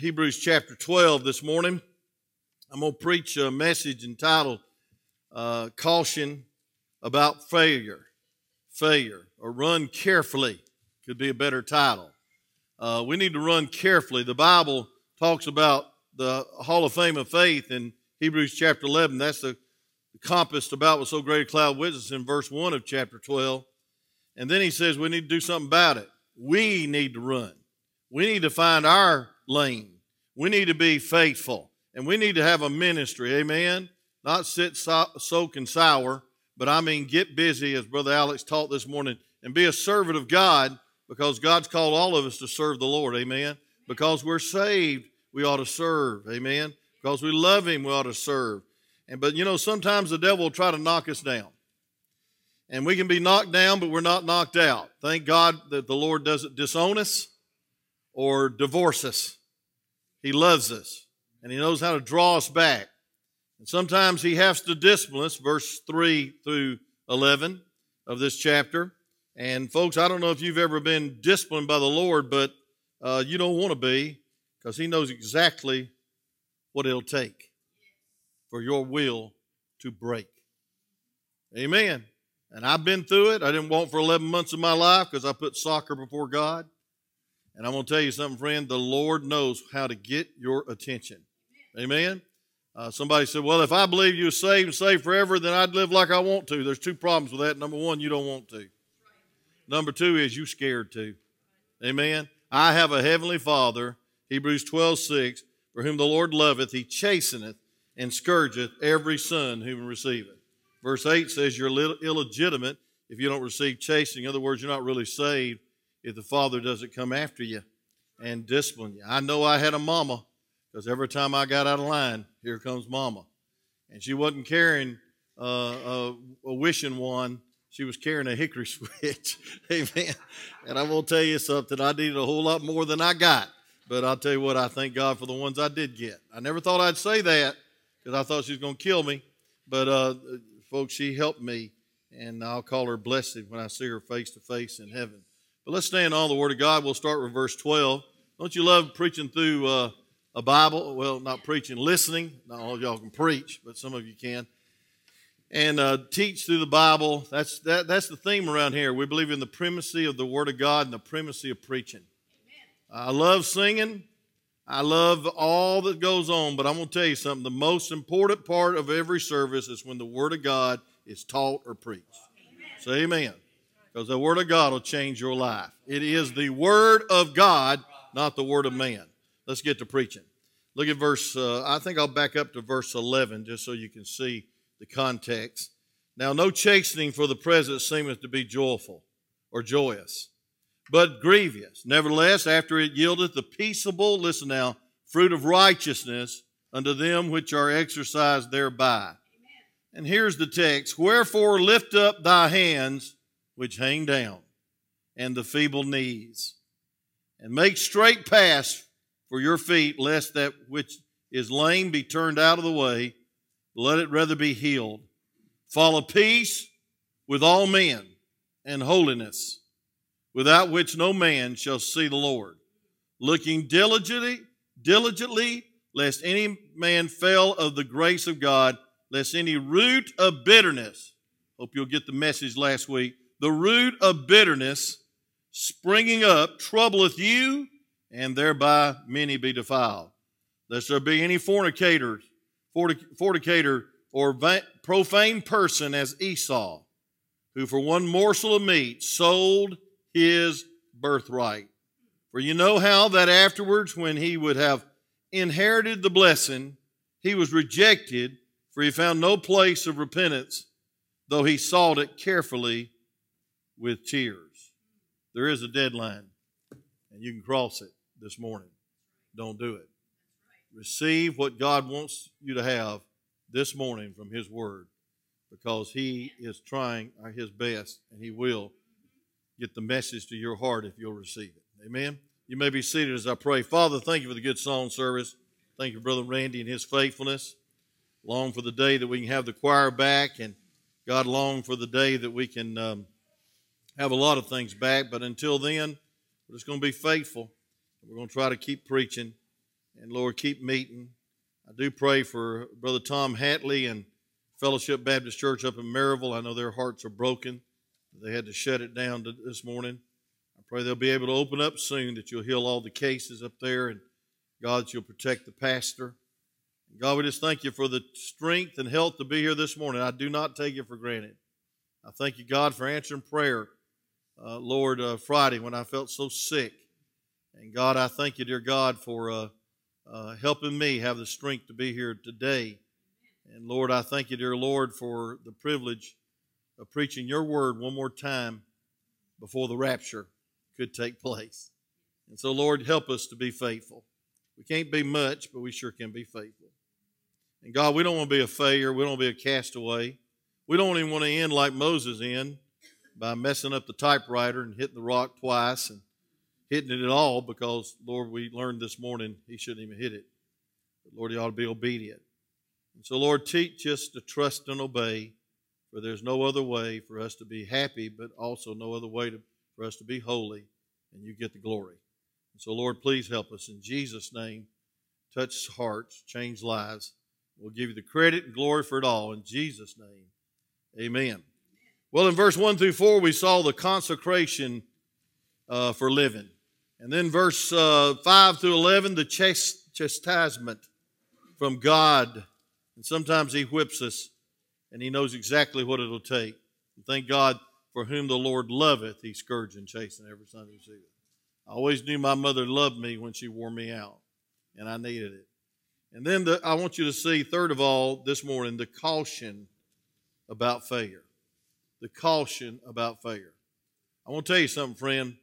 Hebrews chapter 12 this morning. I'm going to preach a message entitled uh, Caution about Failure. Failure, or Run Carefully, could be a better title. Uh, we need to run carefully. The Bible talks about the Hall of Fame of Faith in Hebrews chapter 11. That's the, compassed about with so great a cloud of witnesses in verse 1 of chapter 12. And then he says we need to do something about it. We need to run. We need to find our lane. We need to be faithful. And we need to have a ministry, amen? Not sit, so, sour, but I mean get busy, as Brother Alex taught this morning, and be a servant of God because God's called all of us to serve the Lord, amen? Because we're saved, we ought to serve, amen? Because we love Him, we ought to serve. And but you know, sometimes the devil will try to knock us down. And we can be knocked down, but we're not knocked out. Thank God that the Lord doesn't disown us or divorce us. He loves us and He knows how to draw us back. And sometimes He has to discipline us, verse 3 through 11 of this chapter. And folks, I don't know if you've ever been disciplined by the Lord, but uh, you don't want to be because He knows exactly what it'll take for your will to break. Amen. And I've been through it. I didn't want for 11 months of my life because I put soccer before God. And I'm going to tell you something, friend. The Lord knows how to get your attention. Amen. Uh, somebody said, Well, if I believe you're saved and saved forever, then I'd live like I want to. There's two problems with that. Number one, you don't want to. Number two is you scared to. Amen. I have a heavenly Father, Hebrews 12, 6, for whom the Lord loveth, he chasteneth and scourgeth every son whom he receiveth. Verse 8 says you're illegitimate if you don't receive chastening. In other words, you're not really saved if the Father doesn't come after you and discipline you. I know I had a mama because every time I got out of line, here comes mama. And she wasn't carrying uh, a, a wishing one, she was carrying a hickory switch. Amen. And I'm going to tell you something, I needed a whole lot more than I got. But I'll tell you what, I thank God for the ones I did get. I never thought I'd say that because I thought she was going to kill me. But, uh, folks, she helped me. And I'll call her blessed when I see her face to face in heaven. But let's stand on the Word of God. We'll start with verse 12. Don't you love preaching through uh, a Bible? Well, not preaching, listening. Not all y'all can preach, but some of you can. And uh, teach through the Bible. That's, that, that's the theme around here. We believe in the primacy of the Word of God and the primacy of preaching. Amen. I love singing. I love all that goes on, but I'm going to tell you something. The most important part of every service is when the Word of God is taught or preached. Amen. Say amen because the Word of God will change your life. It is the Word of God, not the Word of man. Let's get to preaching. Look at verse, uh, I think I'll back up to verse 11 just so you can see the context. Now, no chastening for the present seemeth to be joyful or joyous, but grievous. Nevertheless, after it yieldeth the peaceable, listen now, fruit of righteousness unto them which are exercised thereby. Amen. And here's the text Wherefore lift up thy hands which hang down, and the feeble knees. And make straight paths for your feet, lest that which is lame be turned out of the way. Let it rather be healed. Follow peace with all men and holiness, without which no man shall see the Lord. Looking diligently, diligently, lest any man fail of the grace of God, lest any root of bitterness, hope you'll get the message last week, the root of bitterness springing up troubleth you, and thereby many be defiled. Lest there be any fornicator, fornicator or profane person as Esau, who for one morsel of meat sold his birthright. For you know how that afterwards, when he would have inherited the blessing, he was rejected, for he found no place of repentance, though he sought it carefully with tears. There is a deadline, and you can cross it this morning. Don't do it. Receive what God wants you to have this morning from His Word because He is trying His best and He will get the message to your heart if you'll receive it. Amen. You may be seated as I pray. Father, thank you for the good song service. Thank you, Brother Randy, and his faithfulness. Long for the day that we can have the choir back, and God, long for the day that we can. Um, have a lot of things back, but until then, we're just going to be faithful. We're going to try to keep preaching And Lord, keep meeting. I do pray for Brother Tom Hatley and Fellowship Baptist Church up in Maryville. I know their hearts are broken. They had to shut it down this morning. I pray they'll be able to open up soon, that you'll heal all the cases up there, and God, you'll protect the pastor. God, we just thank you for the strength and health to be here this morning. I do not take it for granted. I thank you, God, for answering prayer, uh, Lord, uh, Friday when I felt so sick. And God, I thank you, dear God, for uh, uh helping me have the strength to be here today. And Lord, I thank you, dear Lord, for the privilege of preaching your word one more time before the rapture could take place. And so, Lord, help us to be faithful. We can't be much, but we sure can be faithful. And God, we don't want to be a failure. We don't want to be a castaway. We don't even want to end like Moses in by messing up the typewriter and hitting the rock twice and hitting it at all because, Lord, we learned this morning he shouldn't even hit it. But Lord, he ought to be obedient. And so, Lord, teach us to trust and obey, for there's no other way for us to be happy, but also no other way to, for us to be holy, and you get the glory. And so, Lord, please help us in Jesus' name. Touch hearts, change lives. We'll give you the credit and glory for it all in Jesus' name. Amen. Well, in verse 1 through 4, we saw the consecration uh, for living. And then verse uh, 5 through 11, the chastisement from God. And sometimes He whips us, and He knows exactly what it'll take. And thank God for whom the Lord loveth, He scourge and chasten every son who seeth. I always knew my mother loved me when she wore me out, and I needed it. And then the, I want you to see, third of all, this morning, the caution about failure. The caution about failure. I want to tell you something, friend.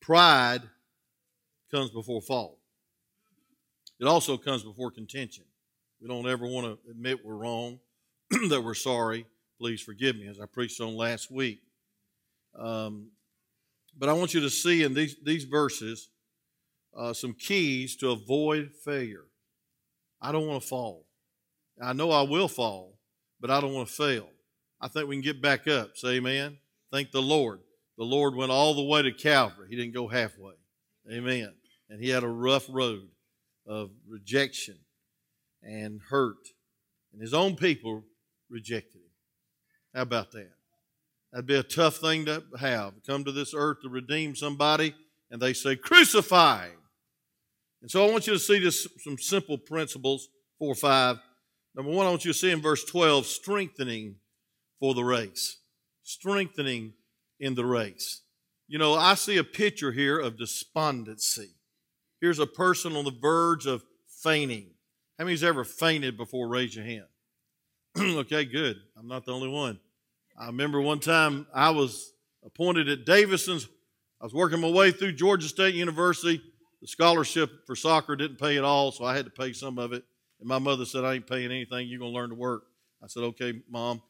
Pride comes before fall. It also comes before contention. We don't ever want to admit we're wrong, that we're sorry. Please forgive me, as I preached on last week. Um, but I want you to see in these, these verses uh, some keys to avoid failure. I don't want to fall. I know I will fall, but I don't want to fail. I think we can get back up. Say amen. Thank the Lord. The Lord went all the way to Calvary. He didn't go halfway. Amen. And he had a rough road of rejection and hurt. And his own people rejected him. How about that? That'd be a tough thing to have. Come to this earth to redeem somebody, and they say, Crucify. And so I want you to see this, some simple principles, four or five. Number one, I want you to see in verse 12, strengthening for the race. Strengthening in the race. You know, I see a picture here of despondency. Here's a person on the verge of fainting. How many's ever fainted before? Raise your hand. okay, good. I'm not the only one. I remember one time I was appointed at Davison's. I was working my way through Georgia State University the scholarship for soccer didn't pay at all, so I had to pay some of it. And my mother said, I ain't paying anything. You're going to learn to work. I said, okay, mom.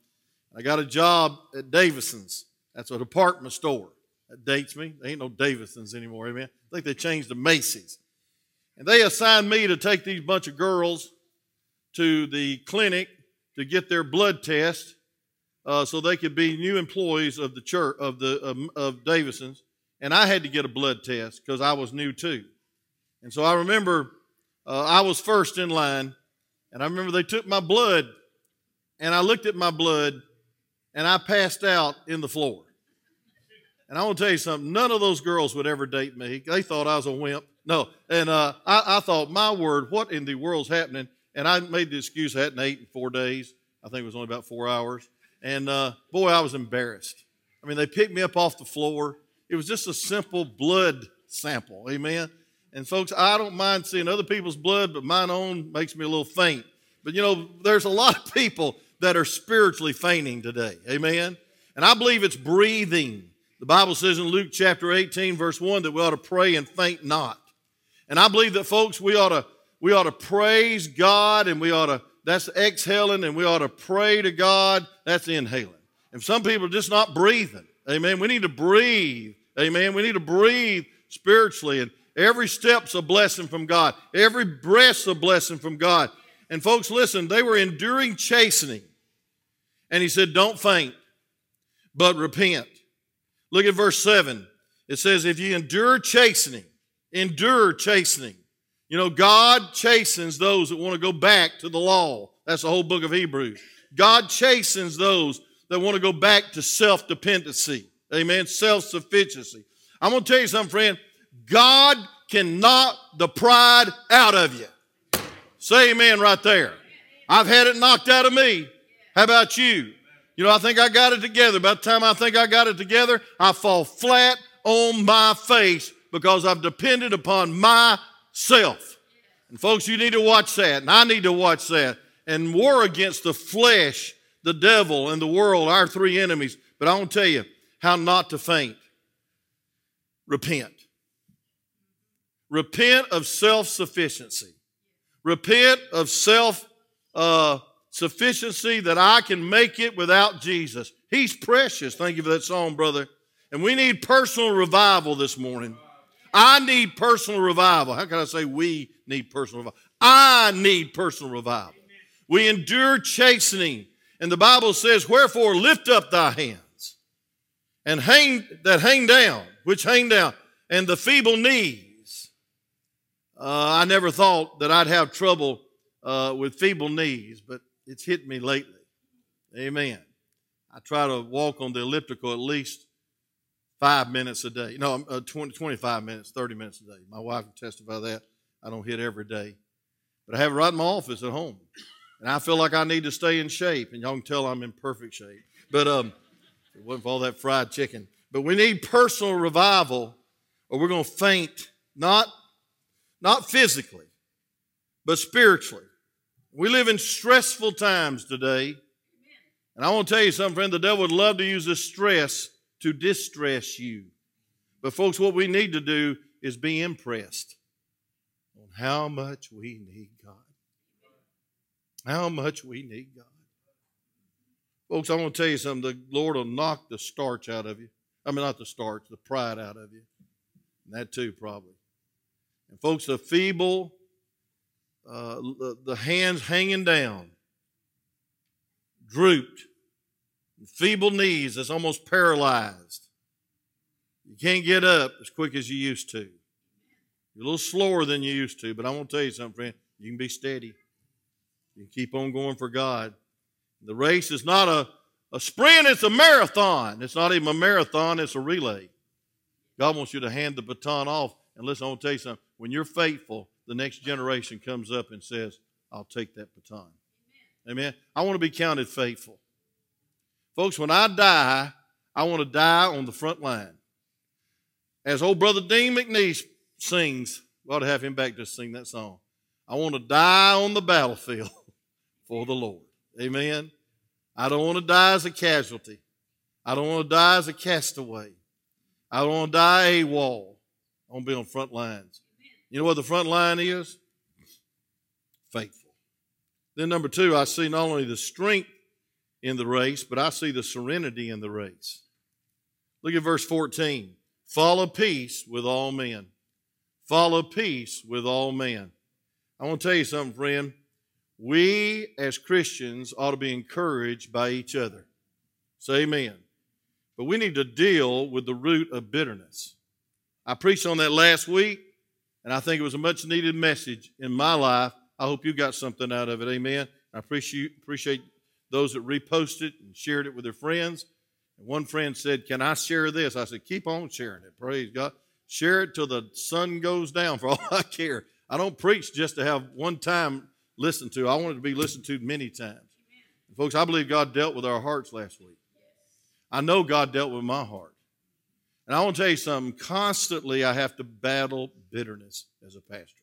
I got a job at Davison's. That's a department store. That dates me. There ain't no Davison's anymore, amen. I think they changed to Macy's. And they assigned me to take these bunch of girls to the clinic to get their blood test uh, so they could be new employees of the church of the of, of Davison's. And I had to get a blood test because I was new too. And so I remember uh, I was first in line, and I remember they took my blood, and I looked at my blood, and I passed out in the floor. And I want to tell you something, none of those girls would ever date me. They thought I was a wimp. No. And uh, I, I, thought, my word, what in the world's happening? And I made the excuse I hadn't eaten four days. I think it was only about four hours. And uh, boy, I was embarrassed. I mean, they picked me up off the floor. It was just a simple blood sample. Amen. And folks, I don't mind seeing other people's blood, but mine own makes me a little faint. But you know, there's a lot of people that are spiritually fainting today. Amen. And I believe it's breathing. The Bible says in Luke chapter 18, verse 1, that we ought to pray and faint not. And I believe that folks, we ought to we ought to praise God and we ought to that's exhaling and we ought to pray to God. That's inhaling. And some people are just not breathing. Amen. We need to breathe. Amen. We need to breathe spiritually. And Every step's a blessing from God. Every breath's a blessing from God. And folks, listen, they were enduring chastening. And he said, Don't faint, but repent. Look at verse 7. It says, If you endure chastening, endure chastening. You know, God chastens those that want to go back to the law. That's the whole book of Hebrews. God chastens those that want to go back to self dependency. Amen. Self sufficiency. I'm going to tell you something, friend. God can knock the pride out of you. Say amen right there. I've had it knocked out of me. How about you? You know, I think I got it together. By the time I think I got it together, I fall flat on my face because I've depended upon myself. And folks, you need to watch that, and I need to watch that. And war against the flesh, the devil, and the world, our three enemies. But I want to tell you how not to faint. Repent. Repent of self sufficiency. Repent of self uh, sufficiency that I can make it without Jesus. He's precious. Thank you for that song, brother. And we need personal revival this morning. I need personal revival. How can I say we need personal revival? I need personal revival. We endure chastening. And the Bible says, Wherefore lift up thy hands and hang that hang down, which hang down, and the feeble knees. Uh, I never thought that I'd have trouble uh, with feeble knees, but it's hit me lately. Amen. I try to walk on the elliptical at least five minutes a day. No, uh, 20, 25 minutes, 30 minutes a day. My wife can testify that. I don't hit every day. But I have it right in my office at home. And I feel like I need to stay in shape. And y'all can tell I'm in perfect shape. But um, it wasn't for all that fried chicken. But we need personal revival or we're going to faint, not, not physically, but spiritually. We live in stressful times today. And I want to tell you something, friend. The devil would love to use this stress to distress you. But, folks, what we need to do is be impressed on how much we need God. How much we need God. Folks, I want to tell you something. The Lord will knock the starch out of you. I mean, not the starch, the pride out of you. And that too, probably. And, folks, the feeble uh, the hands hanging down, drooped, feeble knees that's almost paralyzed. You can't get up as quick as you used to. You're a little slower than you used to, but I want to tell you something, friend. You can be steady. You can keep on going for God. The race is not a, a sprint, it's a marathon. It's not even a marathon, it's a relay. God wants you to hand the baton off. And listen, I want to tell you something. When you're faithful, the next generation comes up and says, I'll take that baton. Amen. Amen. I want to be counted faithful. Folks, when I die, I want to die on the front line. As old brother Dean McNeese sings, we ought to have him back to sing that song. I want to die on the battlefield for the Lord. Amen. I don't want to die as a casualty. I don't want to die as a castaway. I don't want to die AWOL. I want to be on front lines. You know what the front line is? Faithful. Then, number two, I see not only the strength in the race, but I see the serenity in the race. Look at verse 14. Follow peace with all men. Follow peace with all men. I want to tell you something, friend. We as Christians ought to be encouraged by each other. Say amen. But we need to deal with the root of bitterness. I preached on that last week. And I think it was a much needed message in my life. I hope you got something out of it. Amen. I appreciate, appreciate those that reposted and shared it with their friends. And one friend said, Can I share this? I said, Keep on sharing it. Praise God. Share it till the sun goes down for all I care. I don't preach just to have one time listened to. I want it to be listened to many times. folks, I believe God dealt with our hearts last week. I know God dealt with my heart. And I want to tell you something constantly, I have to battle bitterness as a pastor.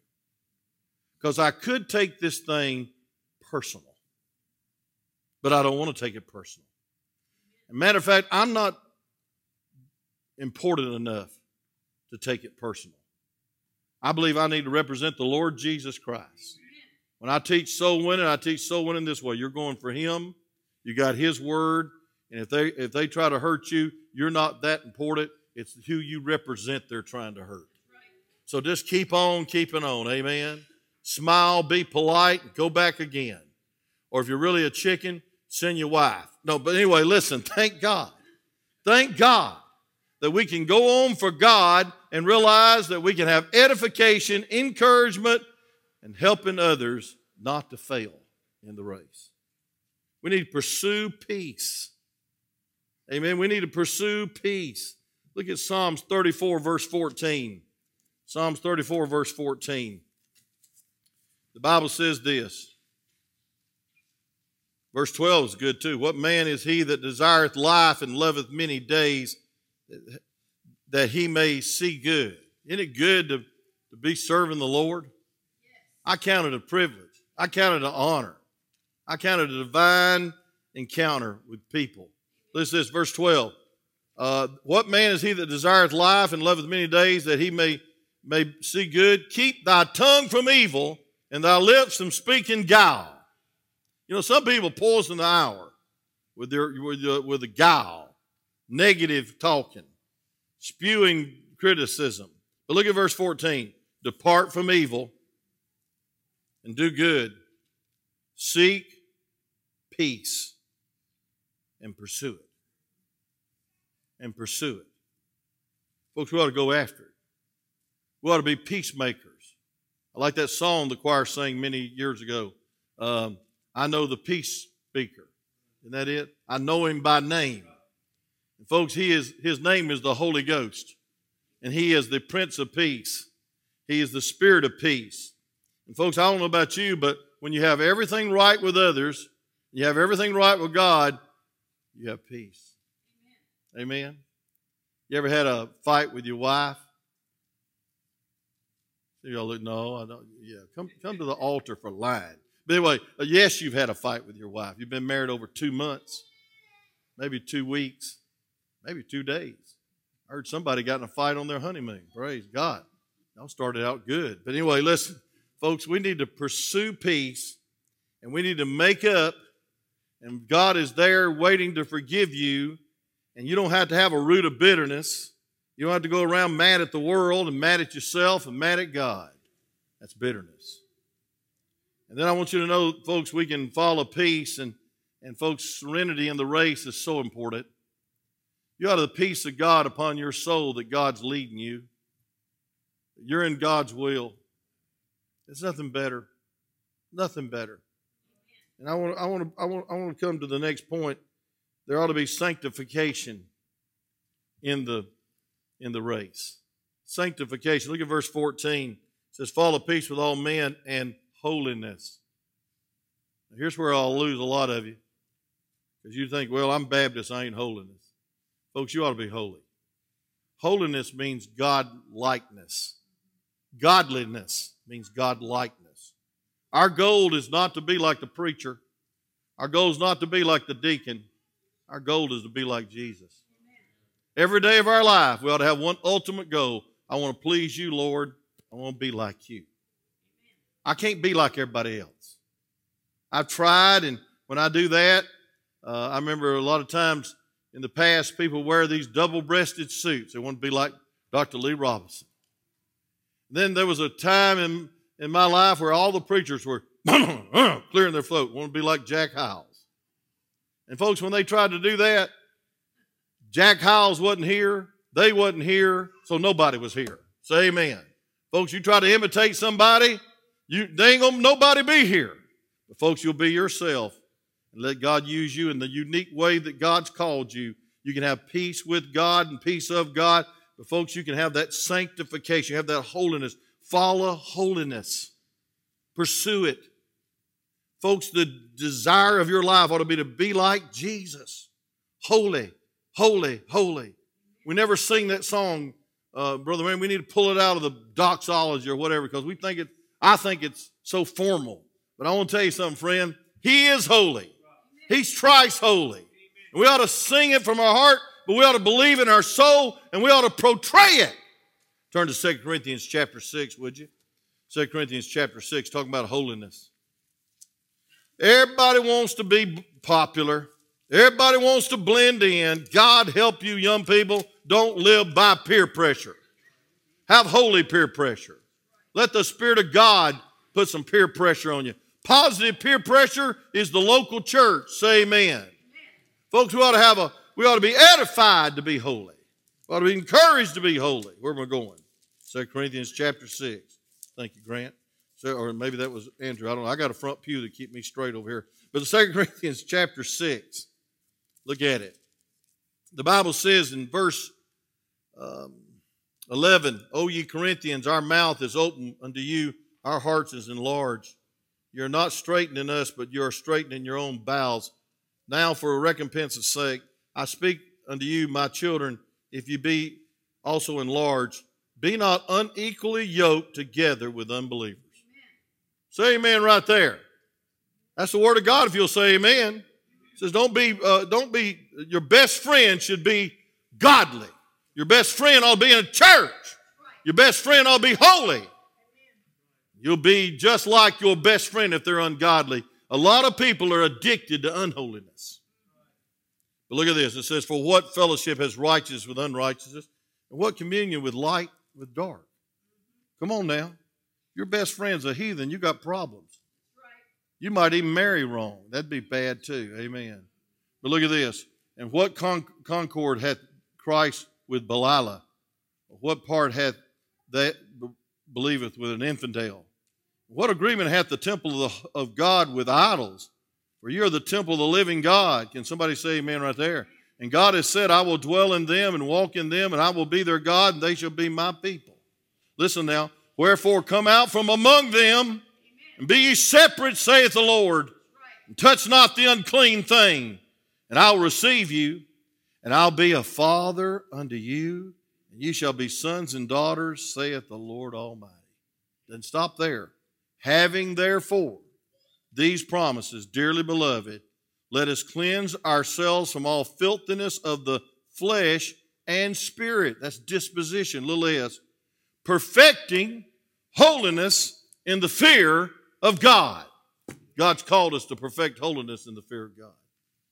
Because I could take this thing personal, but I don't want to take it personal. matter of fact, I'm not important enough to take it personal. I believe I need to represent the Lord Jesus Christ. When I teach soul winning, I teach soul winning this way. You're going for Him. You got His word, and if they if they try to hurt you, you're not that important. It's who you represent they're trying to hurt. So just keep on keeping on. Amen. Smile, be polite, go back again. Or if you're really a chicken, send your wife. No, but anyway, listen, thank God. Thank God that we can go on for God and realize that we can have edification, encouragement, and helping others not to fail in the race. We need to pursue peace. Amen. We need to pursue peace. Look at Psalms 34, verse 14. Psalms 34, verse 14. The Bible says this. Verse 12 is good too. What man is he that desireth life and loveth many days that he may see good? Isn't it good to, to be serving the Lord? I count it a privilege. I count it an honor. I count it a divine encounter with people. Listen to this, verse 12. Uh, what man is he that desireth life and loveth many days that he may, may see good? Keep thy tongue from evil and thy lips from speaking guile. You know, some people poison the hour with their with the, with the guile, negative talking, spewing criticism. But look at verse 14. Depart from evil and do good. Seek peace and pursue it. And pursue it. Folks, we ought to go after it. We ought to be peacemakers. I like that song the choir sang many years ago. Um, I know the peace speaker. Isn't that it? I know him by name. And folks, he is, his name is the Holy Ghost. And he is the Prince of Peace. He is the Spirit of peace. And folks, I don't know about you, but when you have everything right with others, you have everything right with God, you have peace. Amen. You ever had a fight with your wife? See y'all look, no, I don't. Yeah, come come to the altar for lying. But anyway, uh, yes, you've had a fight with your wife. You've been married over two months, maybe two weeks, maybe two days. I heard somebody got in a fight on their honeymoon. Praise God. Y'all started out good. But anyway, listen, folks, we need to pursue peace and we need to make up, and God is there waiting to forgive you. And you don't have to have a root of bitterness. You don't have to go around mad at the world and mad at yourself and mad at God. That's bitterness. And then I want you to know, folks, we can follow peace and, and folks, serenity in the race is so important. You have the peace of God upon your soul that God's leading you. You're in God's will. There's nothing better. Nothing better. And I want, I want, to, I want, I want to come to the next point. There ought to be sanctification in the, in the race. Sanctification. Look at verse 14. It says, Follow peace with all men and holiness. Now, here's where I'll lose a lot of you. Because you think, well, I'm Baptist, I ain't holiness. Folks, you ought to be holy. Holiness means God likeness. Godliness means God likeness. Our goal is not to be like the preacher. Our goal is not to be like the deacon. Our goal is to be like Jesus. Every day of our life, we ought to have one ultimate goal. I want to please you, Lord. I want to be like you. I can't be like everybody else. I've tried, and when I do that, uh, I remember a lot of times in the past, people wear these double breasted suits. They want to be like Dr. Lee Roberson. Then there was a time in, in my life where all the preachers were clearing their throat, want to be like Jack Hyles. And folks, when they tried to do that, Jack Hyles wasn't here, they wasn't here, so nobody was here. Say amen. Folks, you try to imitate somebody, you, they ain't gonna nobody be here. But folks, you'll be yourself and let God use you in the unique way that God's called you. You can have peace with God and peace of God. But folks, you can have that sanctification, have that holiness. Follow holiness. Pursue it. Folks, the desire of your life ought to be to be like Jesus. Holy, holy, holy. We never sing that song, uh, Brother Man. We need to pull it out of the doxology or whatever because we think it I think it's so formal. But I want to tell you something, friend. He is holy. He's thrice holy. And we ought to sing it from our heart, but we ought to believe in our soul and we ought to portray it. Turn to 2 Corinthians chapter 6, would you? 2 Corinthians chapter 6, talking about holiness. Everybody wants to be popular. Everybody wants to blend in. God help you, young people. Don't live by peer pressure. Have holy peer pressure. Let the Spirit of God put some peer pressure on you. Positive peer pressure is the local church. Say amen. amen. Folks, we ought to have a, we ought to be edified to be holy. We ought to be encouraged to be holy. Where am I going? 2 Corinthians chapter 6. Thank you, Grant. So, or maybe that was Andrew. I don't know. I got a front pew to keep me straight over here. But the Second Corinthians chapter 6, look at it. The Bible says in verse um, 11, O ye Corinthians, our mouth is open unto you, our hearts is enlarged. You're not straightening us, but you're straightening your own bowels. Now, for a recompense's sake, I speak unto you, my children, if you be also enlarged, be not unequally yoked together with unbelievers. Say amen right there. That's the word of God if you'll say amen. It says don't be uh, don't be your best friend should be godly. Your best friend ought to be in a church. Your best friend ought to be holy. You'll be just like your best friend if they're ungodly. A lot of people are addicted to unholiness. But look at this. It says, For what fellowship has righteousness with unrighteousness? And what communion with light with dark? Come on now. Your best friend's a heathen. You got problems. You might even marry wrong. That'd be bad too. Amen. But look at this. And what con- concord hath Christ with Belial? What part hath that believeth with an infidel? What agreement hath the temple of, the, of God with idols? For you are the temple of the living God. Can somebody say amen right there? And God has said, I will dwell in them and walk in them, and I will be their God, and they shall be my people. Listen now. Wherefore come out from among them, and be ye separate, saith the Lord, and touch not the unclean thing, and I'll receive you, and I'll be a father unto you, and you shall be sons and daughters, saith the Lord Almighty. Then stop there. Having therefore these promises, dearly beloved, let us cleanse ourselves from all filthiness of the flesh and spirit. That's disposition, little s. Perfecting holiness in the fear of God. God's called us to perfect holiness in the fear of God.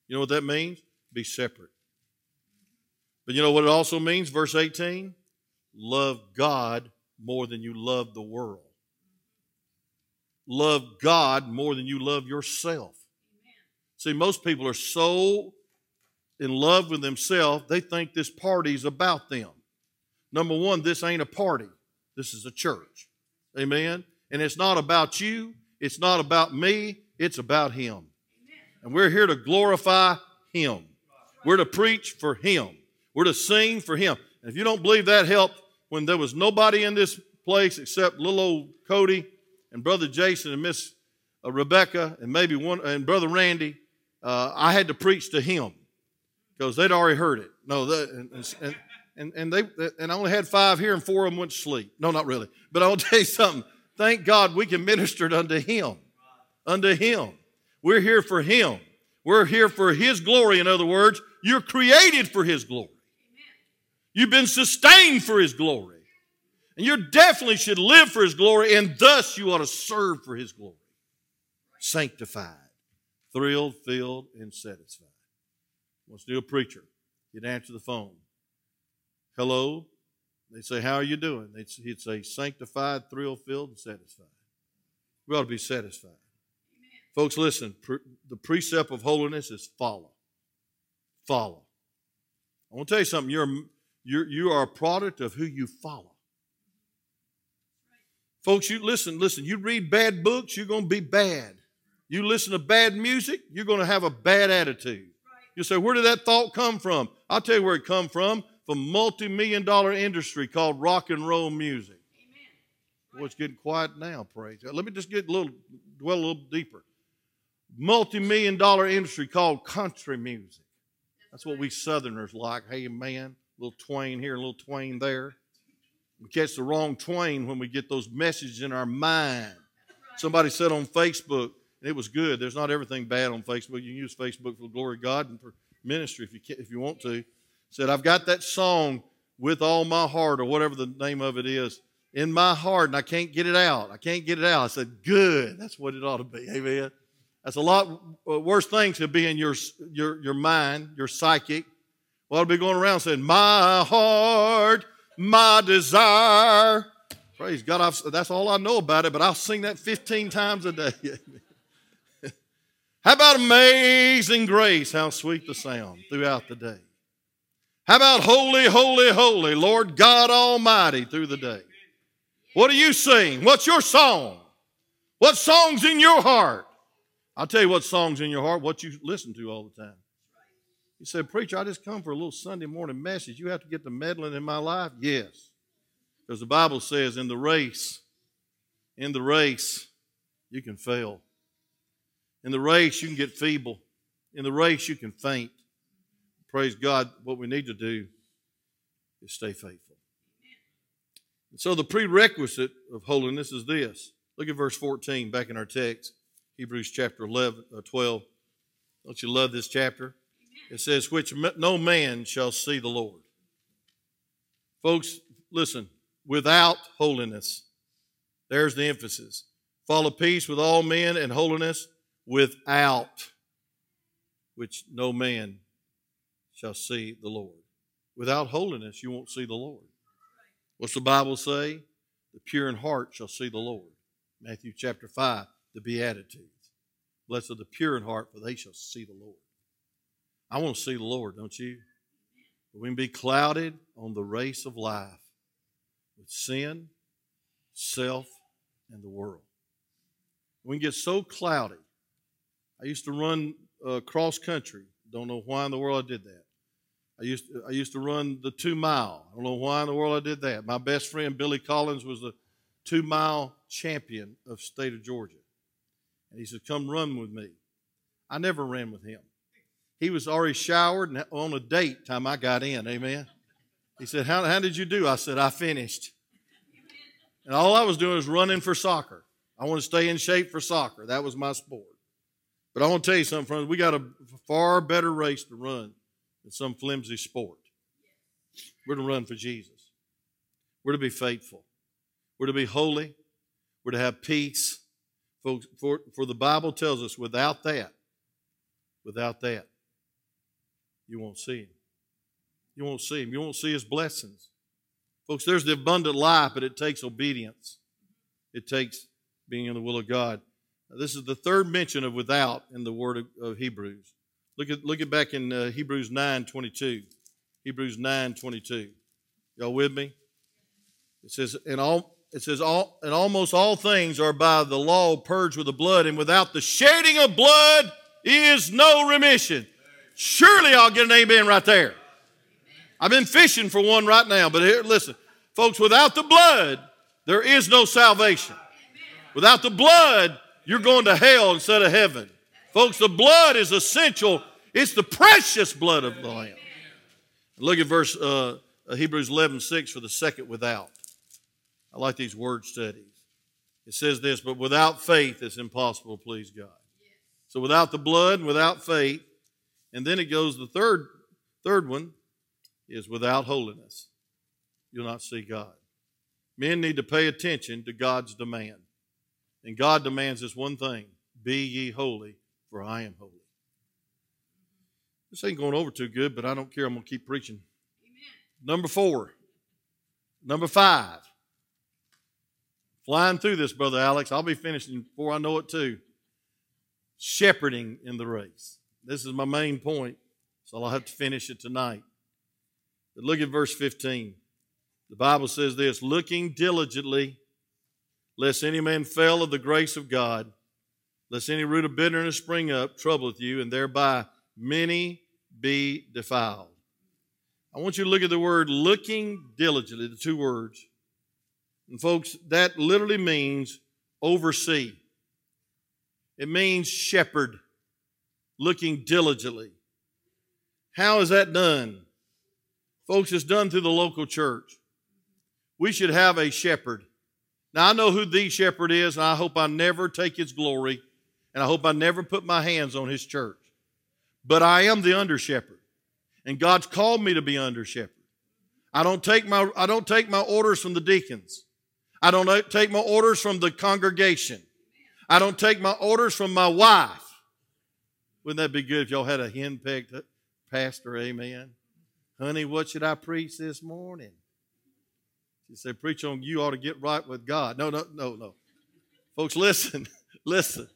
You know what that means? Be separate. But you know what it also means? Verse 18 love God more than you love the world love God more than you love yourself. See, most people are so in love with themselves, they think this party's about them. Number one, this ain't a party, this is a church. Amen. And it's not about you, it's not about me, it's about Him. Amen. And we're here to glorify Him. We're to preach for Him. We're to sing for Him. And if you don't believe that helped when there was nobody in this place except little old Cody and Brother Jason and Miss uh, Rebecca and maybe one and Brother Randy, uh, I had to preach to him because they'd already heard it. No, and, and, and, and they and I only had five here, and four of them went to sleep. No, not really. But I will tell you something. Thank God we can minister unto Him, unto Him. We're here for Him. We're here for His glory. In other words, you're created for His glory. You've been sustained for His glory. And you definitely should live for His glory, and thus you ought to serve for His glory. Sanctified, thrilled, filled, and satisfied. Wants to a preacher. He'd answer the phone. Hello. They say, How are you doing? He'd say, Sanctified, thrill filled, and satisfied. We ought to be satisfied. Amen. Folks, listen. the precept of holiness is follow. Follow. I want to tell you something. You're, you're, you are a product of who you follow. Folks, you listen, listen, you read bad books, you're going to be bad. You listen to bad music, you're going to have a bad attitude. You say, where did that thought come from? I'll tell you where it come from. From multi-million dollar industry called rock and roll music. Amen. Boy, it's getting quiet now, praise God. Let me just get a little, dwell a little deeper. Multi-million dollar industry called country music. That's what we Southerners like. Hey, man, a little twain here, a little twain there. We catch the wrong twain when we get those messages in our mind. Somebody said on Facebook, and it was good. There's not everything bad on Facebook. You can use Facebook for the glory of God and for ministry if you can, if you want to. Said I've got that song with all my heart or whatever the name of it is in my heart and I can't get it out. I can't get it out. I said, good. That's what it ought to be. Amen. That's a lot uh, worse things to be in your, your, your mind, your psychic. Well, I'll be going around saying, my heart my desire. Praise God. I've, that's all I know about it, but I'll sing that 15 times a day. How about amazing grace? How sweet the sound throughout the day. How about holy, holy, holy, Lord God Almighty through the day? What do you sing? What's your song? What song's in your heart? I'll tell you what song's in your heart, what you listen to all the time. You said, Preacher, I just come for a little Sunday morning message. You have to get the meddling in my life? Yes. Because the Bible says in the race, in the race, you can fail. In the race, you can get feeble. In the race, you can faint. Praise God, what we need to do is stay faithful. And so the prerequisite of holiness is this. Look at verse 14 back in our text, Hebrews chapter 11, uh, 12. Don't you love this chapter? It says, Which no man shall see the Lord. Folks, listen, without holiness, there's the emphasis. Follow peace with all men and holiness without which no man shall see the Lord. Without holiness, you won't see the Lord. What's the Bible say? The pure in heart shall see the Lord. Matthew chapter 5, the Beatitudes. Blessed are the pure in heart, for they shall see the Lord. I want to see the Lord, don't you? But we can be clouded on the race of life with sin, self, and the world. We can get so cloudy. I used to run uh, cross country. Don't know why in the world I did that. I used to, I used to run the two mile. I don't know why in the world I did that. My best friend Billy Collins was the two mile champion of state of Georgia, and he said, "Come run with me." I never ran with him. He was already showered and on a date time I got in. Amen. He said, "How, how did you do?" I said, "I finished." And all I was doing was running for soccer. I want to stay in shape for soccer. That was my sport. But I want to tell you something, friends. We got a far better race to run than some flimsy sport. We're to run for Jesus. We're to be faithful. We're to be holy. We're to have peace. Folks, for, for the Bible tells us without that, without that, you won't see Him. You won't see Him. You won't see His blessings. Folks, there's the abundant life, but it takes obedience. It takes being in the will of God. Now, this is the third mention of without in the word of, of Hebrews. Look at look at back in uh, Hebrews 9 22. Hebrews 9 22. Y'all with me? It says, in all it says all and almost all things are by the law purged with the blood, and without the shedding of blood is no remission. Surely I'll get an amen right there. I've been fishing for one right now, but here, listen, folks, without the blood, there is no salvation. Without the blood, you're going to hell instead of heaven. Folks, the blood is essential. It's the precious blood of the Lamb. Look at verse uh, uh Hebrews 11 6 for the second without. I like these word studies. It says this, but without faith it's impossible to please God. So without the blood, without faith, and then it goes the third third one is without holiness. You'll not see God. Men need to pay attention to God's demand. And God demands this one thing be ye holy, for I am holy. This ain't going over too good, but I don't care. I'm going to keep preaching. Amen. Number four. Number five. Flying through this, Brother Alex. I'll be finishing before I know it, too. Shepherding in the race. This is my main point, so I'll have to finish it tonight. But look at verse 15. The Bible says this looking diligently lest any man fail of the grace of God, lest any root of bitterness spring up, troubleth you, and thereby many be defiled. I want you to look at the word looking diligently, the two words. And folks, that literally means oversee. It means shepherd, looking diligently. How is that done? Folks, it's done through the local church. We should have a shepherd now, I know who the shepherd is, and I hope I never take his glory, and I hope I never put my hands on his church. But I am the under shepherd, and God's called me to be under shepherd. I don't take my, I don't take my orders from the deacons. I don't take my orders from the congregation. I don't take my orders from my wife. Wouldn't that be good if y'all had a hen pegged uh, pastor? Amen. Honey, what should I preach this morning? She said, Preach on you ought to get right with God. No, no, no, no. Folks, listen, listen.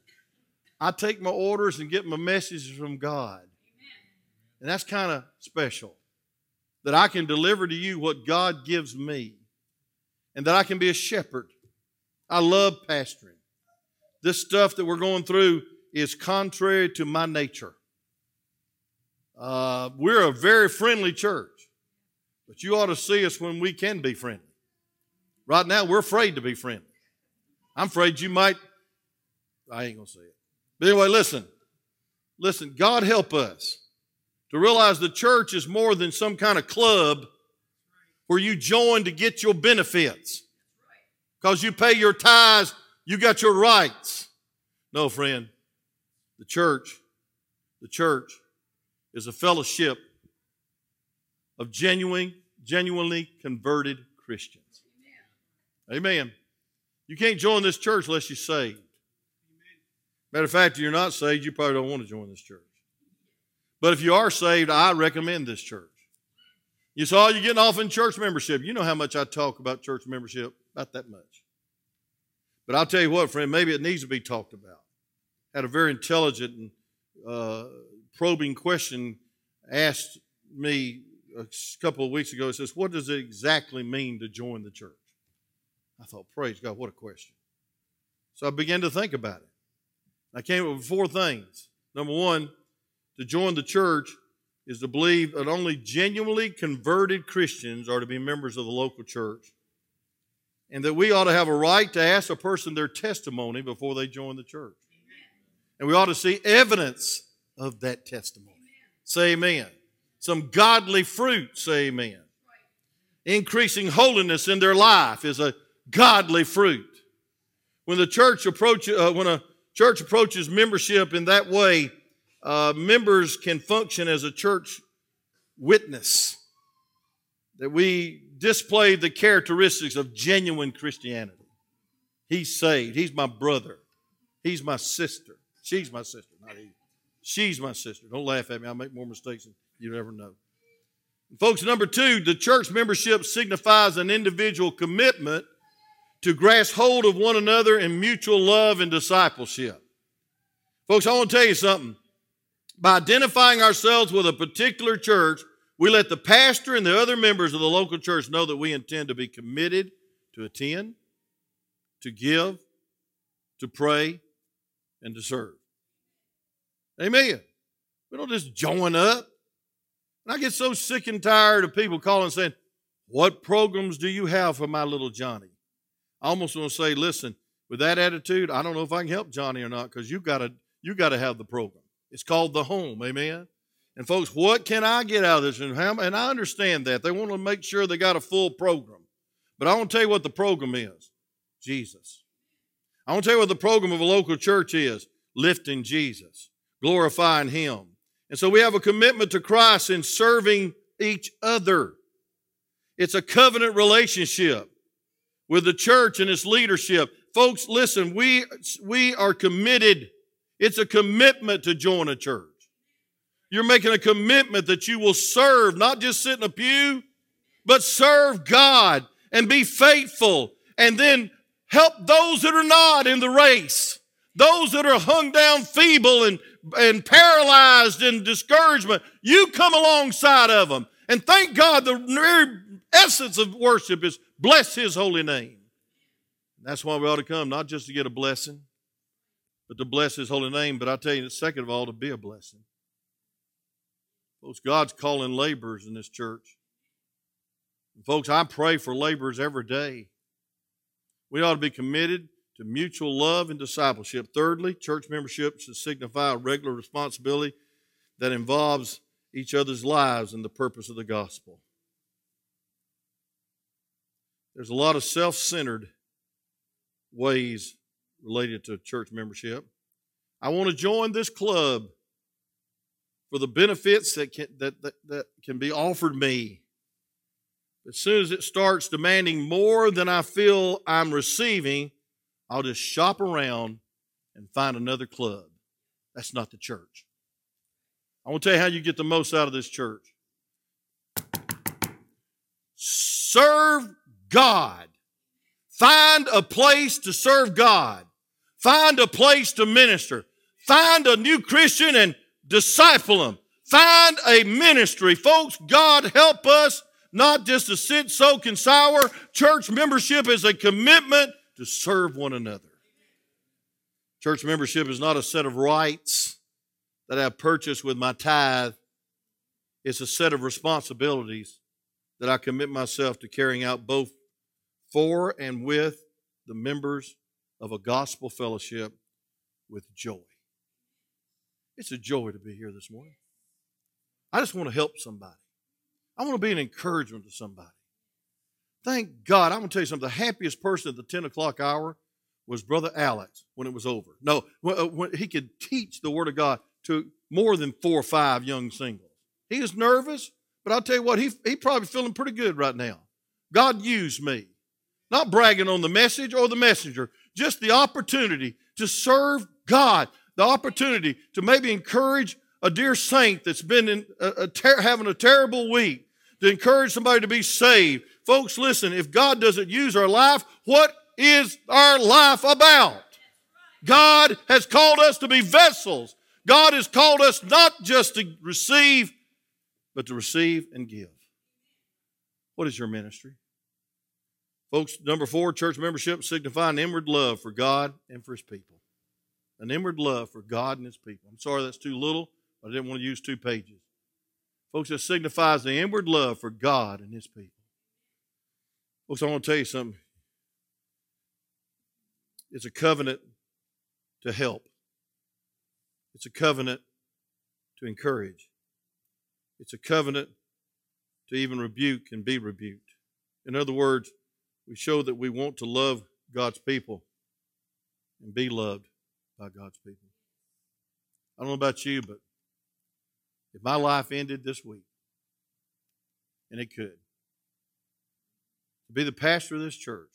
I take my orders and get my messages from God. And that's kind of special that I can deliver to you what God gives me and that I can be a shepherd. I love pastoring. this stuff that we're going through is contrary to my nature. Uh, we're a very friendly church, but you ought to see us when we can be friendly. Right now, we're afraid to be friendly. I'm afraid you might, I ain't going to say it. But anyway, listen. Listen, God help us to realize the church is more than some kind of club where you join to get your benefits. Because you pay your tithes, you got your rights. No, friend. The church, the church is a fellowship of genuine, genuinely converted Christians. Amen. Amen. You can't join this church unless you're saved. Matter of fact, if you're not saved, you probably don't want to join this church. But if you are saved, I recommend this church. You saw you're getting off in church membership. You know how much I talk about church membership, about that much. But I'll tell you what, friend, maybe it needs to be talked about. Had a very intelligent and uh, probing question asked me a couple of weeks ago. It says, What does it exactly mean to join the church? I thought, Praise God, what a question. So I began to think about it. I came up with four things. Number one, to join the church is to believe that only genuinely converted Christians are to be members of the local church, and that we ought to have a right to ask a person their testimony before they join the church. And we ought to see evidence of that testimony. Say amen. Some godly fruit, say amen. Increasing holiness in their life is a godly fruit. When the church approach, uh, when a church approaches membership in that way, uh, members can function as a church witness. That we display the characteristics of genuine Christianity. He's saved. He's my brother. He's my sister. She's my sister, not he. She's my sister. Don't laugh at me. I make more mistakes than you ever know. folks, number two, the church membership signifies an individual commitment to grasp hold of one another in mutual love and discipleship. Folks, I want to tell you something. By identifying ourselves with a particular church, we let the pastor and the other members of the local church know that we intend to be committed to attend, to give, to pray, and to serve. Amen. We don't just join up. And I get so sick and tired of people calling and saying, What programs do you have for my little Johnny? I almost want to say, listen, with that attitude, I don't know if I can help Johnny or not because you gotta you gotta have the program. It's called the home, amen. And folks, what can I get out of this? And, how, and I understand that they want to make sure they got a full program, but I want to tell you what the program is: Jesus. I want to tell you what the program of a local church is: lifting Jesus, glorifying Him. And so we have a commitment to Christ in serving each other. It's a covenant relationship with the church and its leadership. Folks, listen, we, we are committed. It's a commitment to join a church. You're making a commitment that you will serve, not just sit in a pew, but serve God and be faithful and then help those that are not in the race, those that are hung down feeble and, and paralyzed in discouragement. You come alongside of them. And thank God the very essence of worship is Bless his holy name. That's why we ought to come, not just to get a blessing, but to bless his holy name. But I tell you, second of all, to be a blessing. Folks, God's calling laborers in this church. And folks, I pray for laborers every day. We ought to be committed to mutual love and discipleship. Thirdly, church membership should signify a regular responsibility that involves each other's lives and the purpose of the gospel. There's a lot of self centered ways related to church membership. I want to join this club for the benefits that can, that, that, that can be offered me. As soon as it starts demanding more than I feel I'm receiving, I'll just shop around and find another club. That's not the church. I want to tell you how you get the most out of this church. Serve God. Find a place to serve God. Find a place to minister. Find a new Christian and disciple them. Find a ministry. Folks, God help us not just to sit, soak, and sour. Church membership is a commitment to serve one another. Church membership is not a set of rights that I've purchased with my tithe. It's a set of responsibilities that I commit myself to carrying out both for and with the members of a gospel fellowship with joy. It's a joy to be here this morning. I just want to help somebody. I want to be an encouragement to somebody. Thank God. I'm going to tell you something. The happiest person at the 10 o'clock hour was Brother Alex when it was over. No, uh, when he could teach the Word of God to more than four or five young singles. He was nervous, but I'll tell you what, he, he probably feeling pretty good right now. God used me. Not bragging on the message or the messenger, just the opportunity to serve God, the opportunity to maybe encourage a dear saint that's been in a, a ter- having a terrible week, to encourage somebody to be saved. Folks, listen, if God doesn't use our life, what is our life about? God has called us to be vessels. God has called us not just to receive, but to receive and give. What is your ministry? Folks, number four, church membership signify an inward love for God and for his people. An inward love for God and his people. I'm sorry that's too little. I didn't want to use two pages. Folks, it signifies the inward love for God and his people. Folks, I want to tell you something. It's a covenant to help. It's a covenant to encourage. It's a covenant to even rebuke and be rebuked. In other words, we show that we want to love God's people and be loved by God's people. I don't know about you, but if my life ended this week, and it could, to be the pastor of this church,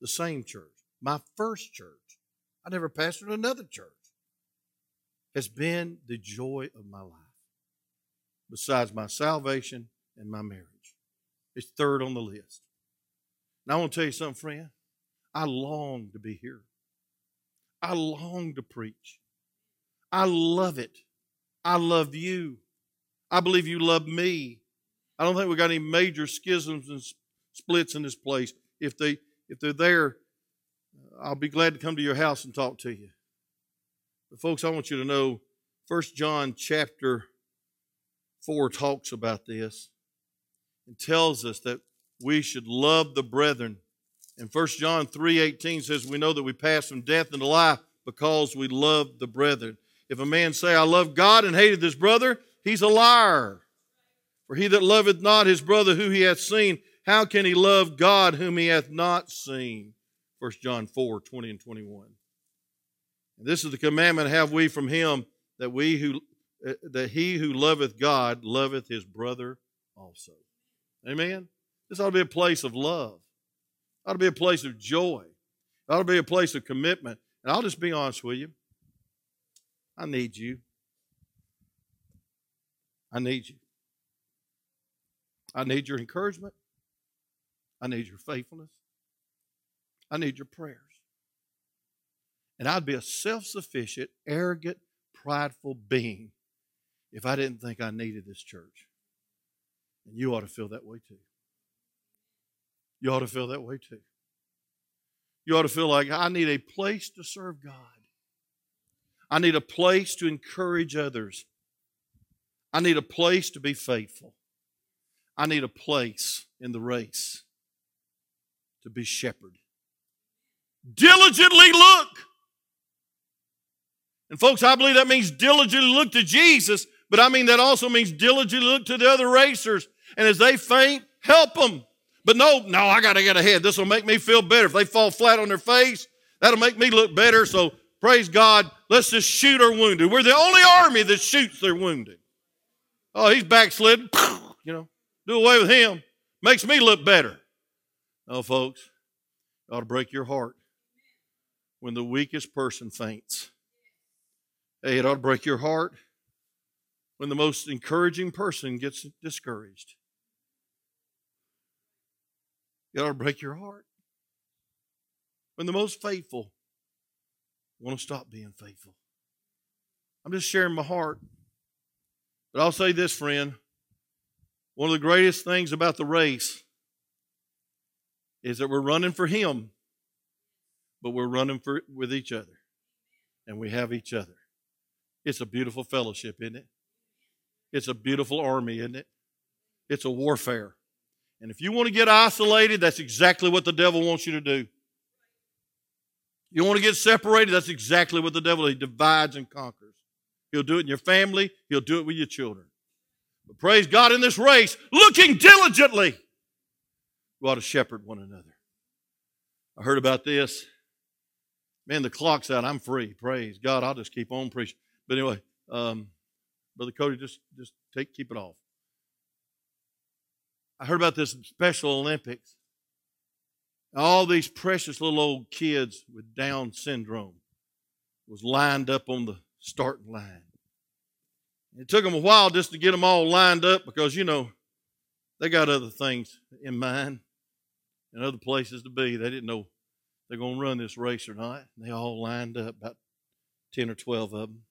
the same church, my first church, I never pastored another church, has been the joy of my life, besides my salvation and my marriage. It's third on the list. Now, I want to tell you something, friend. I long to be here. I long to preach. I love it. I love you. I believe you love me. I don't think we've got any major schisms and splits in this place. If they if they're there, uh, I'll be glad to come to your house and talk to you. But folks, I want you to know First John chapter 4 talks about this and tells us that we should love the brethren. And 1 John 3:18 says we know that we pass from death into life because we love the brethren. If a man say I love God and hated his brother, he's a liar. For he that loveth not his brother who he hath seen, how can he love God whom he hath not seen? 1 John 4, 20 and 21. And this is the commandment have we from him that we who uh, that he who loveth God loveth his brother also. Amen. This ought to be a place of love. It ought to be a place of joy. It ought to be a place of commitment. And I'll just be honest with you. I need you. I need you. I need your encouragement. I need your faithfulness. I need your prayers. And I'd be a self sufficient, arrogant, prideful being if I didn't think I needed this church. And you ought to feel that way too. You ought to feel that way too. You ought to feel like I need a place to serve God. I need a place to encourage others. I need a place to be faithful. I need a place in the race to be shepherd. Diligently look. And folks, I believe that means diligently look to Jesus, but I mean that also means diligently look to the other racers. And as they faint, help them. But no, no, I got to get ahead. This will make me feel better. If they fall flat on their face, that'll make me look better. So praise God. Let's just shoot our wounded. We're the only army that shoots their wounded. Oh, he's backslidden. You know, do away with him. Makes me look better. Oh, folks, ought to break your heart when the weakest person faints. Hey, it ought to break your heart when the most encouraging person gets discouraged. It ought to break your heart. When the most faithful want to stop being faithful. I'm just sharing my heart. But I'll say this, friend. One of the greatest things about the race is that we're running for Him, but we're running for with each other. and we have each other. It's a beautiful fellowship, isn't it? It's a beautiful army, isn't it? It's a warfare. And if you want to get isolated, that's exactly what the devil wants you to do. You want to get separated, that's exactly what the devil he divides and conquers. He'll do it in your family, he'll do it with your children. But praise God in this race, looking diligently, we ought to shepherd one another. I heard about this. Man, the clock's out. I'm free. Praise God. I'll just keep on preaching. But anyway, um, Brother Cody, just just take keep it off. I heard about this Special Olympics. All these precious little old kids with Down syndrome was lined up on the starting line. It took them a while just to get them all lined up because, you know, they got other things in mind and other places to be. They didn't know they're going to run this race or not. They all lined up, about 10 or 12 of them.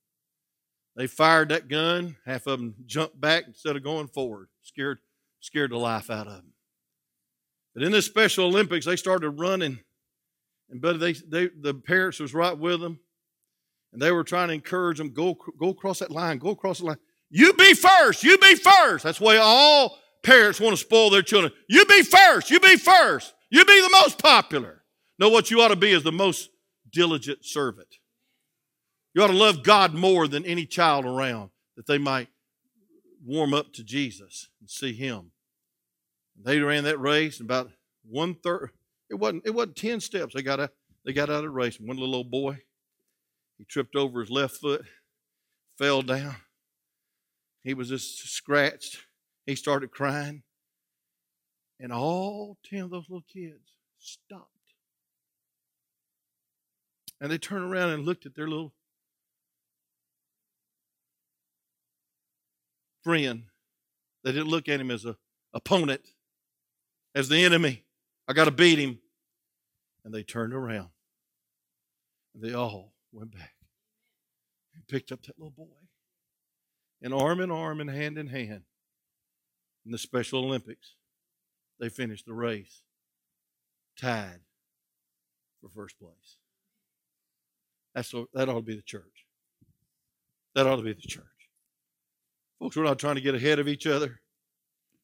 They fired that gun. Half of them jumped back instead of going forward, scared, scared the life out of them. But in this Special Olympics, they started running, and but they, they the parents was right with them, and they were trying to encourage them go go across that line, go across the line. You be first. You be first. That's why all parents want to spoil their children. You be first. You be first. You be the most popular. Know what you ought to be is the most diligent servant. You ought to love God more than any child around that they might warm up to Jesus and see Him. They ran that race and about one third. It wasn't. It wasn't ten steps. They got out. They got out of the race. One little old boy. He tripped over his left foot, fell down. He was just scratched. He started crying, and all ten of those little kids stopped, and they turned around and looked at their little friend. They didn't look at him as an opponent, as the enemy. I got to beat him. And they turned around. And they all went back and picked up that little boy. And arm in arm and hand in hand in the Special Olympics, they finished the race tied for first place. That's, what, that ought to be the church. That ought to be the church. Folks, we're not trying to get ahead of each other.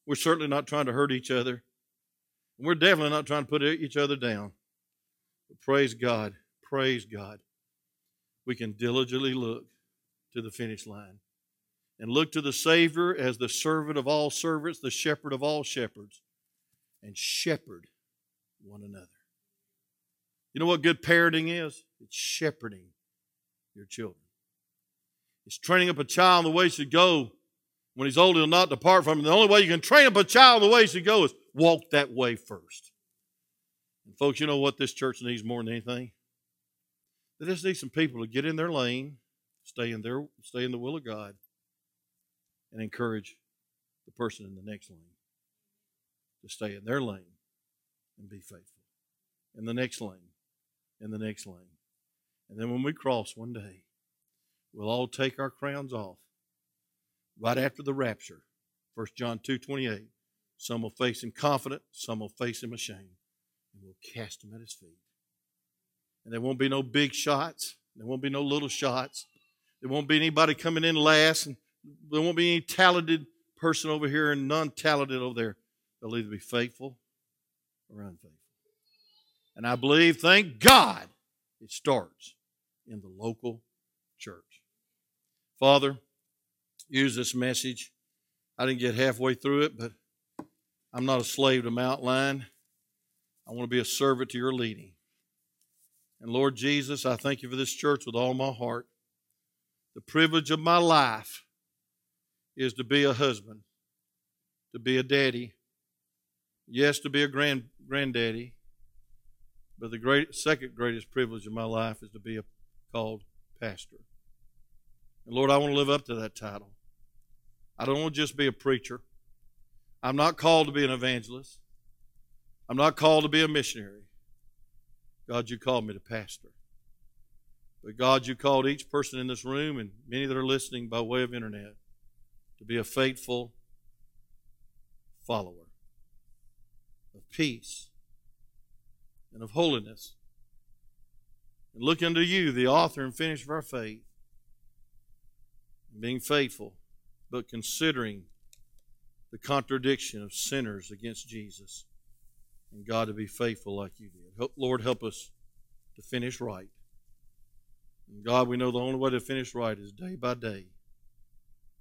We're certainly not trying to hurt each other. We're definitely not trying to put each other down. But praise God. Praise God. We can diligently look to the finish line and look to the Savior as the servant of all servants, the shepherd of all shepherds, and shepherd one another. You know what good parenting is? It's shepherding your children. It's training up a child the way he should go when he's old, he'll not depart from him. The only way you can train up a child the way he should go is walk that way first. And folks, you know what this church needs more than anything? They just need some people to get in their lane, stay in their stay in the will of God, and encourage the person in the next lane to stay in their lane and be faithful. In the next lane, in the next lane. And then when we cross one day, we'll all take our crowns off right after the rapture. 1 John 2 28. Some will face him confident, some will face him ashamed, and we'll cast him at his feet. And there won't be no big shots, there won't be no little shots, there won't be anybody coming in last, and there won't be any talented person over here and none talented over there. They'll either be faithful or unfaithful. And I believe, thank God, it starts in the local church. Father, use this message. I didn't get halfway through it, but I'm not a slave to Mount Line. I want to be a servant to your leading. And Lord Jesus, I thank you for this church with all my heart. The privilege of my life is to be a husband, to be a daddy, yes, to be a grand granddaddy, but the great second greatest privilege of my life is to be a called pastor. And Lord, I want to live up to that title. I don't want to just be a preacher. I'm not called to be an evangelist. I'm not called to be a missionary. God, you called me to pastor. But God, you called each person in this room and many that are listening by way of internet to be a faithful follower of peace and of holiness and look unto you, the author and finisher of our faith, and being faithful, but considering the contradiction of sinners against Jesus, and God to be faithful like you did. Lord, help us to finish right. And God, we know the only way to finish right is day by day.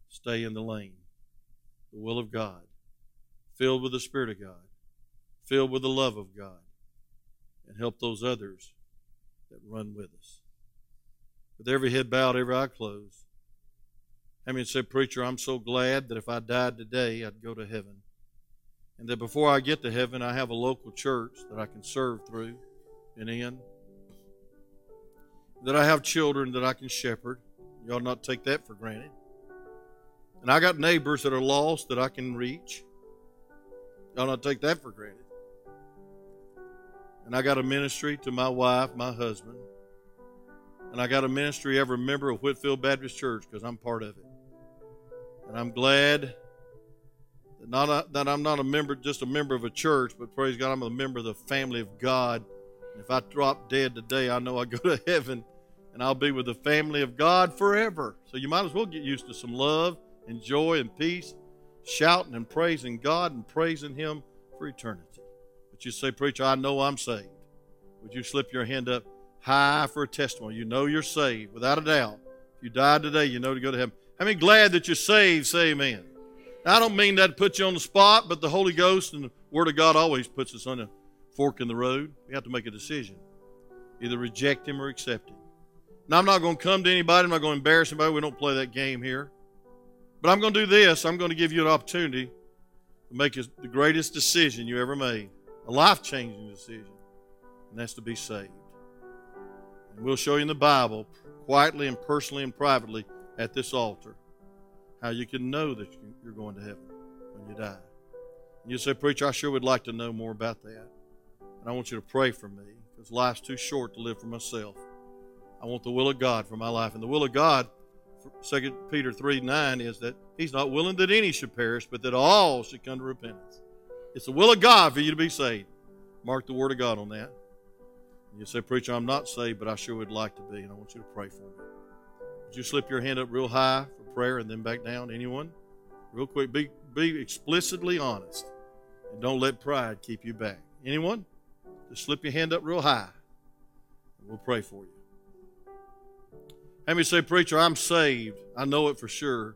Stay in the lane, the will of God, filled with the Spirit of God, filled with the love of God, and help those others that run with us. With every head bowed, every eye closed. I mean, say, Preacher, I'm so glad that if I died today, I'd go to heaven. And that before I get to heaven, I have a local church that I can serve through and in. That I have children that I can shepherd. You ought not take that for granted. And I got neighbors that are lost that I can reach. Ought not take that for granted. And I got a ministry to my wife, my husband. And I got a ministry every member of Whitfield Baptist Church because I'm part of it. And I'm glad that not a, that I'm not a member, just a member of a church, but praise God, I'm a member of the family of God. And if I drop dead today, I know I go to heaven and I'll be with the family of God forever. So you might as well get used to some love and joy and peace, shouting and praising God and praising Him for eternity. But you say, Preacher, I know I'm saved. Would you slip your hand up high for a testimony? You know you're saved, without a doubt. If you died today, you know to go to heaven. How mean, glad that you're saved? Say amen. I don't mean that to put you on the spot, but the Holy Ghost and the Word of God always puts us on a fork in the road. We have to make a decision. Either reject Him or accept Him. Now, I'm not going to come to anybody. I'm not going to embarrass anybody. We don't play that game here. But I'm going to do this. I'm going to give you an opportunity to make the greatest decision you ever made a life changing decision, and that's to be saved. And we'll show you in the Bible, quietly and personally and privately at this altar, how you can know that you're going to heaven when you die. And you say, Preacher, I sure would like to know more about that. And I want you to pray for me because life's too short to live for myself. I want the will of God for my life. And the will of God, 2 Peter 3 9, is that He's not willing that any should perish, but that all should come to repentance. It's the will of God for you to be saved. Mark the word of God on that. You say, Preacher, I'm not saved, but I sure would like to be, and I want you to pray for me. Would you slip your hand up real high for prayer and then back down? Anyone? Real quick. Be, be explicitly honest. And don't let pride keep you back. Anyone? Just slip your hand up real high. And we'll pray for you. Have me say, Preacher, I'm saved. I know it for sure.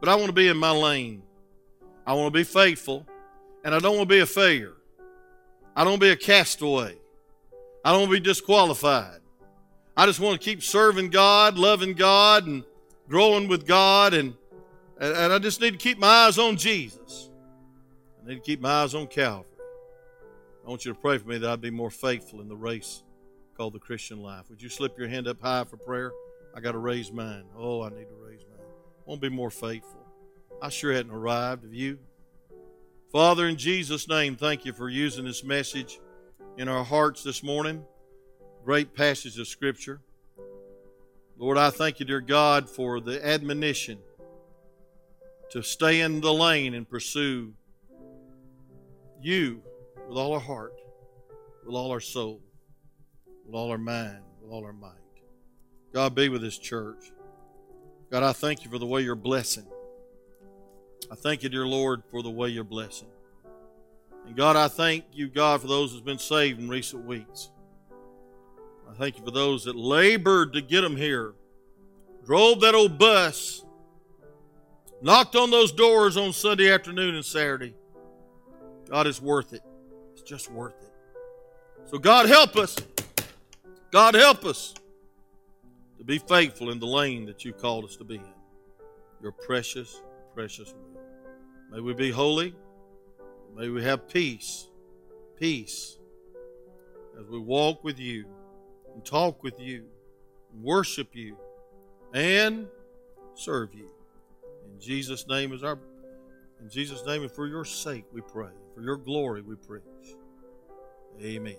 But I want to be in my lane. I want to be faithful. And I don't want to be a failure. I don't want to be a castaway. I don't want to be disqualified. I just want to keep serving God, loving God, and growing with God. And, and I just need to keep my eyes on Jesus. I need to keep my eyes on Calvary. I want you to pray for me that I'd be more faithful in the race called the Christian life. Would you slip your hand up high for prayer? I got to raise mine. Oh, I need to raise mine. I want to be more faithful. I sure hadn't arrived. Have you? Father, in Jesus' name, thank you for using this message in our hearts this morning. Great passage of Scripture. Lord, I thank you, dear God, for the admonition to stay in the lane and pursue you with all our heart, with all our soul, with all our mind, with all our might. God, be with this church. God, I thank you for the way you're blessing. I thank you, dear Lord, for the way you're blessing. And God, I thank you, God, for those who's been saved in recent weeks. I thank you for those that labored to get them here, drove that old bus, knocked on those doors on Sunday afternoon and Saturday. God is worth it. It's just worth it. So, God, help us. God, help us to be faithful in the lane that you called us to be in. Your precious, precious will. May we be holy. May we have peace. Peace. As we walk with you and talk with you, worship you, and serve you. In Jesus' name is our in Jesus' name and for your sake we pray. For your glory we preach. Amen.